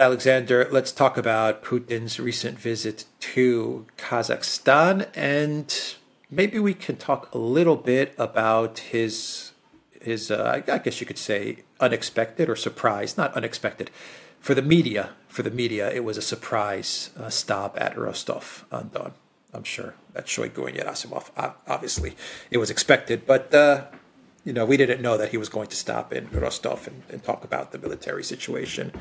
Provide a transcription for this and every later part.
Alexander, let's talk about Putin's recent visit to Kazakhstan and maybe we can talk a little bit about his his uh, I guess you could say unexpected or surprise, not unexpected. For the media, for the media, it was a surprise uh, stop at Rostov on Don. I'm sure that Shoigu and Gerasimov, obviously, it was expected, but uh, you know we didn't know that he was going to stop in Rostov and, and talk about the military situation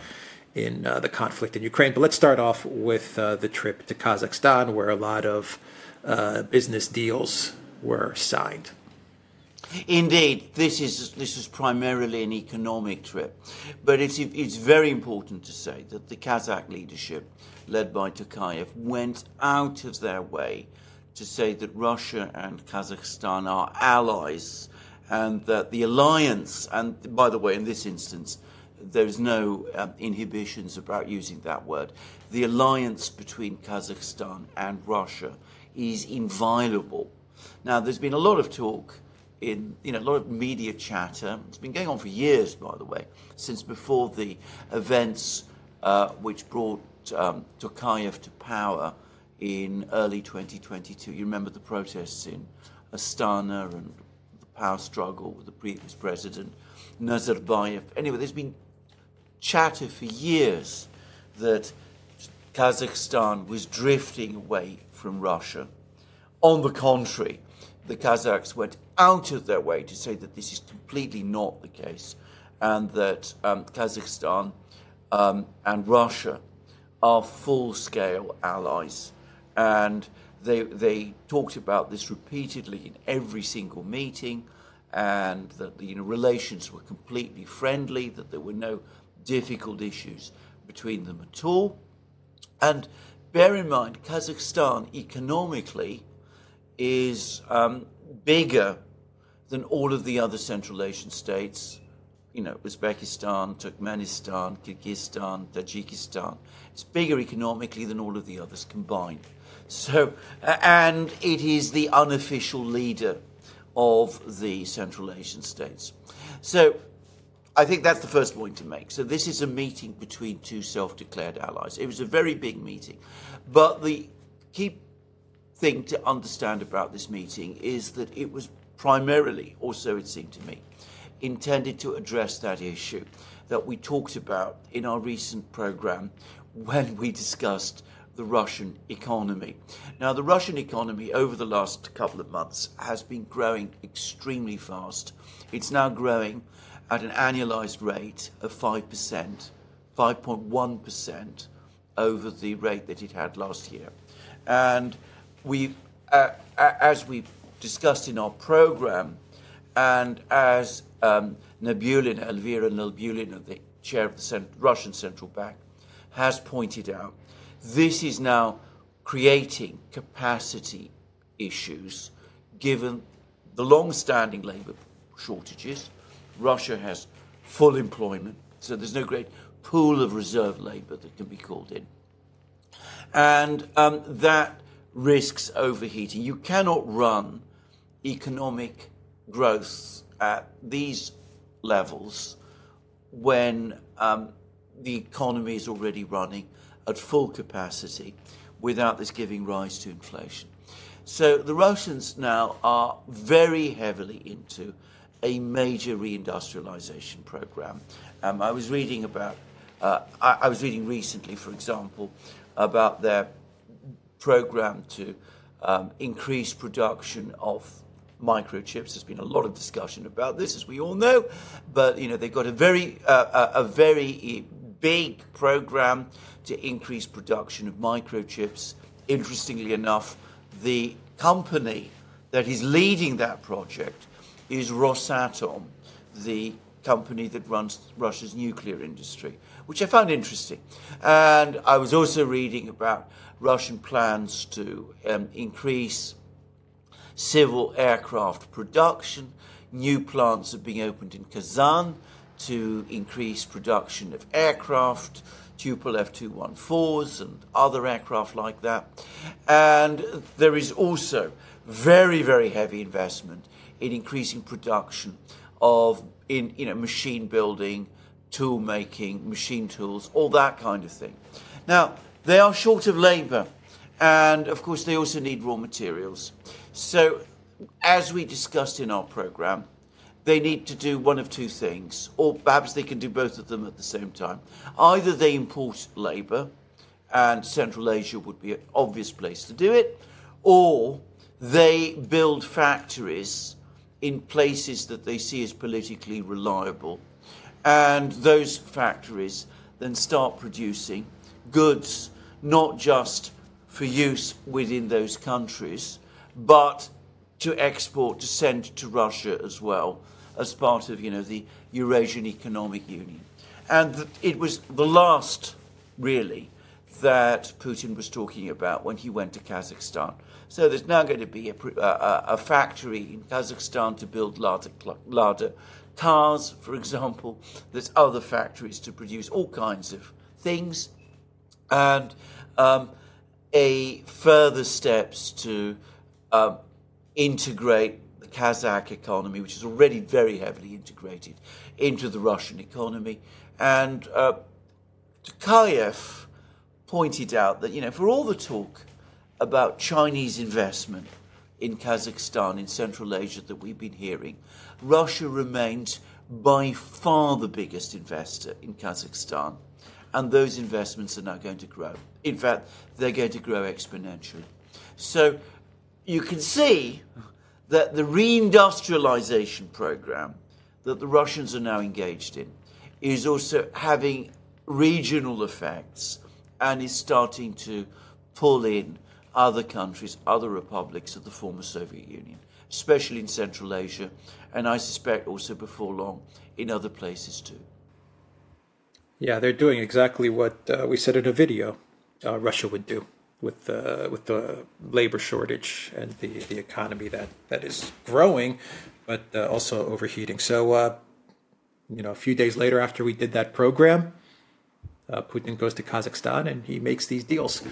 in uh, the conflict in Ukraine. But let's start off with uh, the trip to Kazakhstan, where a lot of uh, business deals were signed. Indeed, this is this is primarily an economic trip, but it's it's very important to say that the Kazakh leadership, led by Tokayev, went out of their way to say that Russia and Kazakhstan are allies, and that the alliance, and by the way, in this instance, there's no um, inhibitions about using that word. The alliance between Kazakhstan and Russia is inviolable. Now, there's been a lot of talk in, you know, a lot of media chatter. It's been going on for years, by the way, since before the events uh, which brought um, Tokayev to power in early 2022. You remember the protests in Astana and the power struggle with the previous president, Nazarbayev. Anyway, there's been chatter for years that Kazakhstan was drifting away from Russia. On the contrary, the Kazakhs went out of their way to say that this is completely not the case and that um, Kazakhstan um, and Russia are full scale allies. And they, they talked about this repeatedly in every single meeting and that the you know, relations were completely friendly, that there were no difficult issues between them at all. And bear in mind, Kazakhstan economically is um, bigger than all of the other Central Asian states. You know, Uzbekistan, Turkmenistan, Kyrgyzstan, Tajikistan. It's bigger economically than all of the others combined. So, and it is the unofficial leader of the Central Asian states. So, I think that's the first point to make. So this is a meeting between two self-declared allies. It was a very big meeting, but the key thing to understand about this meeting is that it was primarily, or so it seemed to me, intended to address that issue that we talked about in our recent program when we discussed the Russian economy. Now, the Russian economy over the last couple of months has been growing extremely fast. It's now growing at an annualized rate of 5%, 5.1% over the rate that it had last year. And we, uh, as we discussed in our program, and as um, Nabiullina, Elvira Nabiullina, the chair of the Cent- Russian Central Bank, has pointed out, this is now creating capacity issues given the long standing labour shortages Russia has full employment, so there's no great pool of reserve labour that can be called in. And um, that risks overheating. You cannot run economic growth at these levels when um, the economy is already running at full capacity without this giving rise to inflation. So the Russians now are very heavily into a major reindustrialization program. Um, I was reading about, uh, I, I, was reading recently, for example, about their program to um, increase production of microchips. There's been a lot of discussion about this, as we all know, but you know they've got a very uh, a, a very big program to increase production of microchips. Interestingly enough, the company that is leading that project is Rosatom, the company that runs Russia's nuclear industry, which I found interesting. And I was also reading about Russian plans to um, increase civil aircraft production. New plants are being opened in Kazan to increase production of aircraft, Tupolev F 214s, and other aircraft like that. And there is also very, very heavy investment in increasing production of in you know machine building tool making, machine tools, all that kind of thing. Now, they are short of labour, and of course, they also need raw materials. So, as we discussed in our programme, they need to do one of two things, or perhaps they can do both of them at the same time. Either they import labour, and Central Asia would be an obvious place to do it, or they build factories in places that they see as politically reliable. And those factories then start producing goods not just for use within those countries, but to export, to send to Russia as well, as part of you know the Eurasian Economic Union. And it was the last, really, that Putin was talking about when he went to Kazakhstan. So there's now going to be a, a, a factory in Kazakhstan to build Lada, Lada cars, for example. There's other factories to produce all kinds of things. And um, a further steps to um, integrate the Kazakh economy, which is already very heavily integrated, into the Russian economy. And uh, Tokayev pointed out that, you know, for all the talk about Chinese investment in Kazakhstan, in Central Asia that we've been hearing, Russia remains by far the biggest investor in Kazakhstan, and those investments are now going to grow. In fact, they're going to grow exponentially. So you can see that the reindustrialization program that the Russians are now engaged in is also having regional effects and is starting to pull in other countries, other republics of the former Soviet Union, especially in Central Asia, and I suspect also before long in other places too. Yeah, they're doing exactly what uh, we said in a video uh, Russia would do with the with the labor shortage and the, the economy that, that is growing, but uh, also overheating. So, uh, you know, a few days later after we did that program, uh, Putin goes to Kazakhstan and he makes these deals.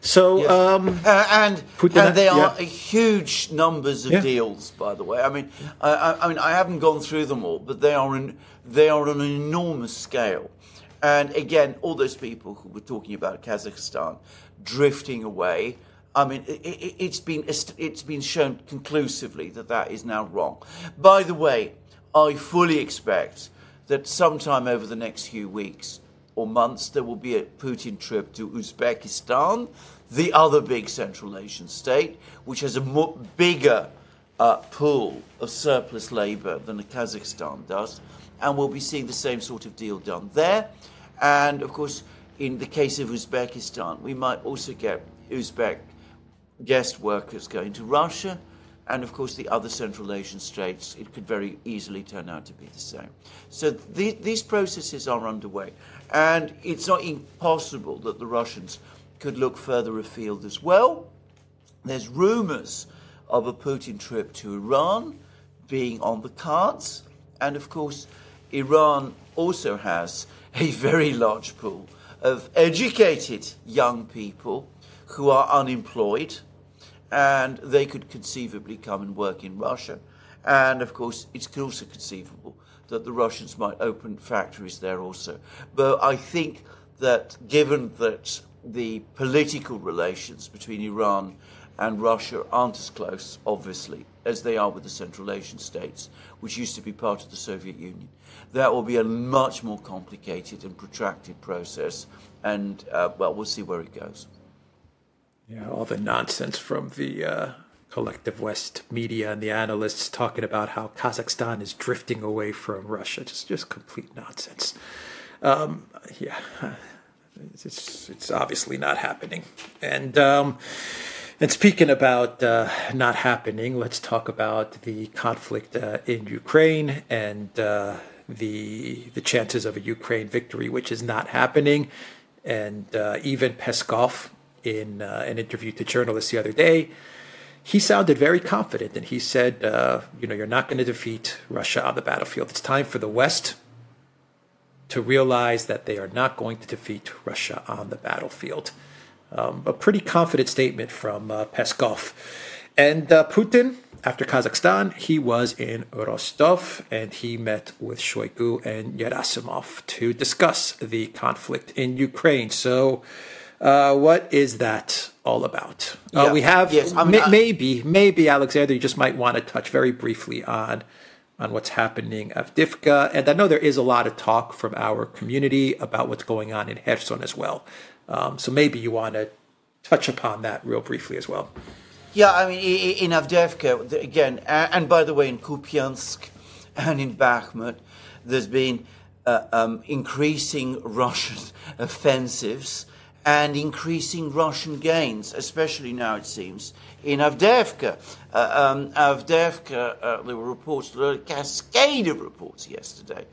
So yes. um, uh, and Putin, and they are yeah. huge numbers of yeah. deals, by the way. I mean, I, I, mean, I haven't gone through them all, but they are in, they are on an enormous scale. And again, all those people who were talking about Kazakhstan drifting away. I mean, it, has it, been it's been shown conclusively that that is now wrong. By the way, I fully expect that sometime over the next few weeks, or months, there will be a Putin trip to Uzbekistan, the other big Central Asian state, which has a more, bigger uh, pool of surplus labor than Kazakhstan does. And we'll be seeing the same sort of deal done there. And of course, in the case of Uzbekistan, we might also get Uzbek guest workers going to Russia and of course the other Central Asian states, it could very easily turn out to be the same. So th- these processes are underway, and it's not impossible that the Russians could look further afield as well. There's rumours of a Putin trip to Iran being on the cards, and of course, Iran also has a very large pool of educated young people who are unemployed and they could conceivably come and work in Russia. And of course, it's also conceivable that the Russians might open factories there also. But I think that given that the political relations between Iran and Russia aren't as close, obviously, as they are with the Central Asian states, which used to be part of the Soviet Union. That will be a much more complicated and protracted process, and uh, well, we'll see where it goes. Yeah, all the nonsense from the uh, collective West media and the analysts talking about how Kazakhstan is drifting away from Russia. Just, just complete nonsense. Um, yeah, it's it's obviously not happening. And um, and speaking about uh, not happening, let's talk about the conflict uh, in Ukraine and uh, the the chances of a Ukraine victory, which is not happening. And uh, even Peskov, in uh, an interview to journalists the other day, he sounded very confident and he said, uh, you know, you're not going to defeat Russia on the battlefield. It's time for the West to realize that they are not going to defeat Russia on the battlefield. Um, a pretty confident statement from uh, Peskov. And uh, Putin, after Kazakhstan, he was in Rostov and he met with Shoigu and Gerasimov to discuss the conflict in Ukraine. So, uh, what is that all about? Uh, we have Yes, I mean, I- maybe maybe Alexander, you just might want to touch very briefly on on what's happening at Divka, and I know there is a lot of talk from our community about what's going on in Kherson as well. Um, so maybe you want to touch upon that real briefly as well. Yeah, I mean, in Avdiivka, again, and by the way, in Kupiansk and in Bakhmut, there's been uh, um, increasing Russian offensives and increasing Russian gains, especially now, it seems, in Avdiivka. Uh, um, Avdiivka, uh, there were reports, a cascade of reports yesterday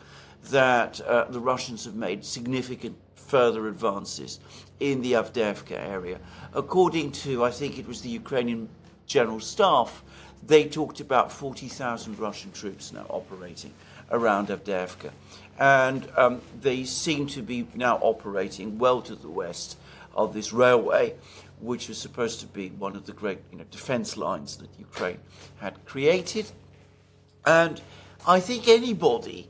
that uh, the Russians have made significant further advances in the Avdiivka area. According to, I think it was the Ukrainian General Staff, they talked about 40,000 Russian troops now operating around Avdiivka. And um, they seem to be now operating well to the west of this railway, which was supposed to be one of the great you know, defense lines that Ukraine had created. And I think anybody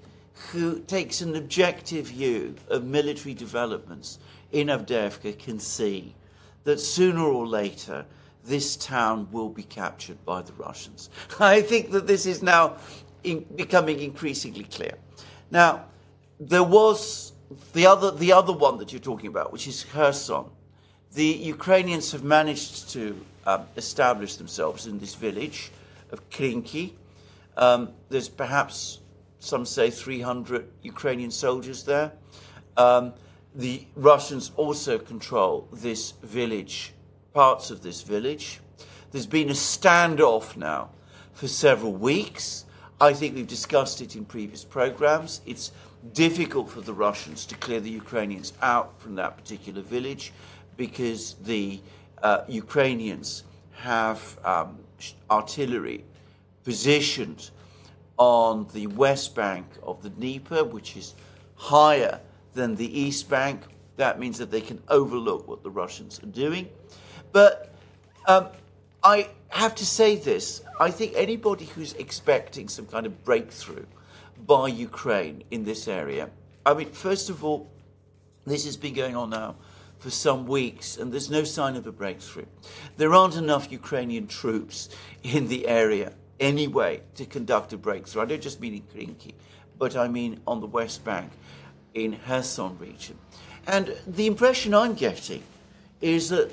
who takes an objective view of military developments in Avdiivka can see that sooner or later this town will be captured by the Russians. I think that this is now in, becoming increasingly clear. Now, there was the other, the other one that you're talking about, which is Kherson. The Ukrainians have managed to um, establish themselves in this village of Krinky. Um, there's perhaps, some say, 300 Ukrainian soldiers there. Um, the Russians also control this village, parts of this village. There's been a standoff now for several weeks. I think we've discussed it in previous programs. It's difficult for the Russians to clear the Ukrainians out from that particular village because the uh, Ukrainians have um, artillery positioned on the west bank of the Dnieper, which is higher than the east bank. That means that they can overlook what the Russians are doing. But um, I have to say this I think anybody who's expecting some kind of breakthrough by Ukraine in this area, I mean, first of all, this has been going on now for some weeks, and there's no sign of a breakthrough. There aren't enough Ukrainian troops in the area anyway to conduct a breakthrough. I don't just mean in Krinky, but I mean on the West Bank in Kherson region. And the impression I'm getting is that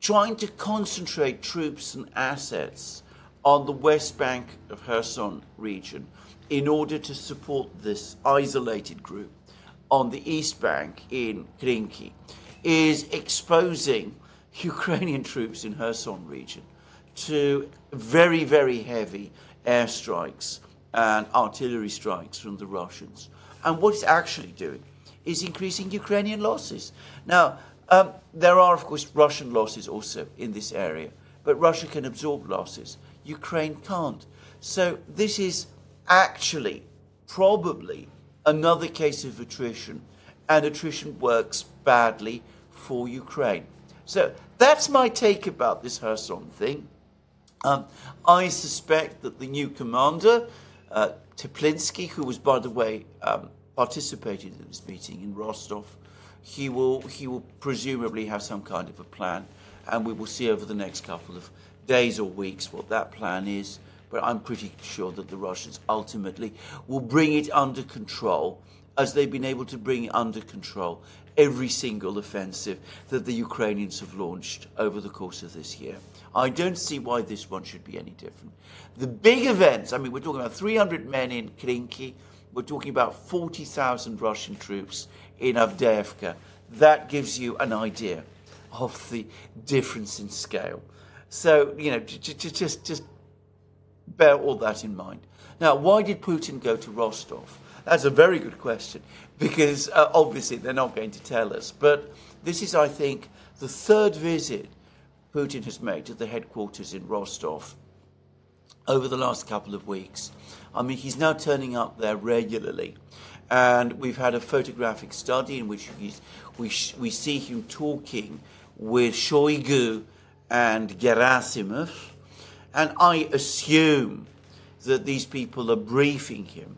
trying to concentrate troops and assets on the West Bank of Kherson region in order to support this isolated group on the East Bank in Krinky is exposing Ukrainian troops in Kherson region to very, very heavy airstrikes and artillery strikes from the Russians. And what it's actually doing is increasing Ukrainian losses. Now, um, there are, of course, Russian losses also in this area, but Russia can absorb losses. Ukraine can't. So this is actually probably another case of attrition, and attrition works badly for Ukraine. So that's my take about this Kherson thing. Um, I suspect that the new commander, uh, Teplinsky, who was, by the way, um, participated in this meeting in Rostov, he will he will presumably have some kind of a plan, and we will see over the next couple of days or weeks what that plan is. But I'm pretty sure that the Russians ultimately will bring it under control, as they've been able to bring under control every single offensive that the Ukrainians have launched over the course of this year. I don't see why this one should be any different. The big events, I mean, we're talking about 300 men in Krinky, we're talking about 40,000 Russian troops in Avdiivka. That gives you an idea of the difference in scale. So, you know, j- j- just, just bear all that in mind. Now, why did Putin go to Rostov? That's a very good question because uh, obviously they're not going to tell us. But this is, I think, the third visit Putin has made to the headquarters in Rostov over the last couple of weeks. I mean, he's now turning up there regularly. And we've had a photographic study in which we, we see him talking with Shoigu and Gerasimov. And I assume that these people are briefing him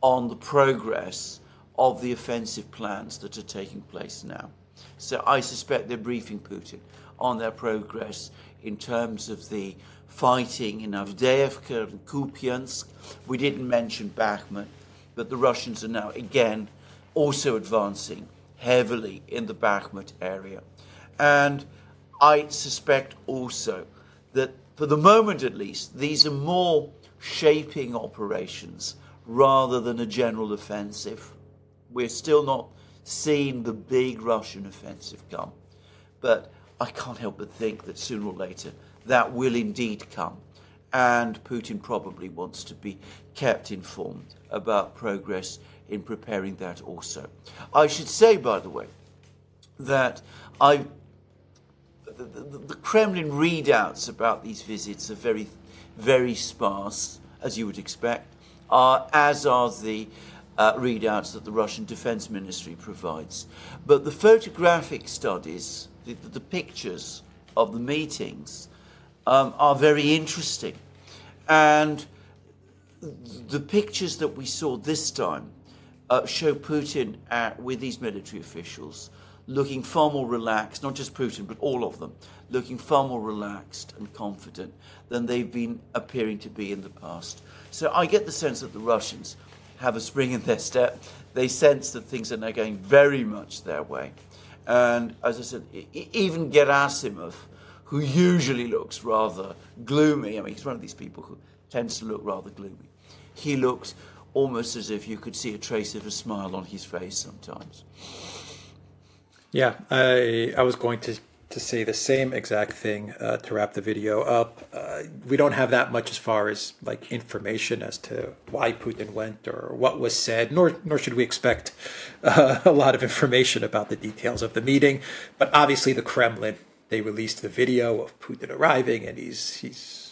on the progress of the offensive plans that are taking place now. So I suspect they're briefing Putin on their progress in terms of the fighting in Avdiivka and Kupiansk. We didn't mention Bakhmut, but the Russians are now again also advancing heavily in the Bakhmut area. And I suspect also that, for the moment at least, these are more shaping operations rather than a general offensive. We're still not seeing the big Russian offensive come. But I can't help but think that sooner or later that will indeed come. And Putin probably wants to be kept informed about progress in preparing that also. I should say, by the way, that I, the, the, Kremlin readouts about these visits are very, very sparse, as you would expect, uh, as are the uh, readouts that the Russian Defense Ministry provides. But the photographic studies, the, the pictures of the meetings, um, are very interesting. And the pictures that we saw this time uh, show Putin at, with these military officials looking far more relaxed, not just Putin, but all of them, looking far more relaxed and confident than they've been appearing to be in the past. So I get the sense that the Russians have a spring in their step. They sense that things are now going very much their way. And as I said, even Gerasimov, who usually looks rather gloomy, I mean, he's one of these people who tends to look rather gloomy, he looks almost as if you could see a trace of a smile on his face sometimes. Yeah, I I was going to to say the same exact thing uh, to wrap the video up. Uh, we don't have that much as far as like information as to why Putin went or what was said, nor nor should we expect uh, a lot of information about the details of the meeting. But obviously, the Kremlin they released the video of Putin arriving, and he's he's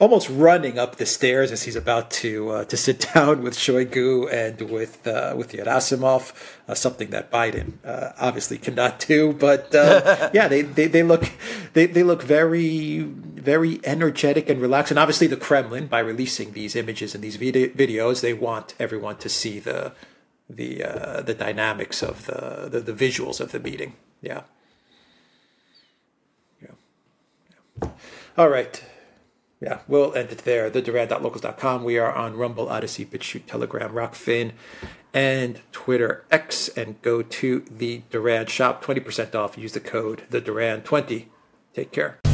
almost running up the stairs as he's about to uh, to sit down with Shoigu and with uh, with Gerasimov, uh, something that Biden uh, obviously cannot do. But uh, yeah, they, they, they look they, they look very very energetic and relaxed. And obviously, the Kremlin, by releasing these images and these video- videos, they want everyone to see the the uh, the dynamics of the, the the visuals of the meeting. Yeah. Yeah. yeah. All right yeah, we'll end it there. The Duran.locals.com. We are on Rumble, Odysee, BitChute, Telegram, Rokfin, and Twitter X. And go to the Duran shop. 20% off. Use the code the Duran 20 Take care.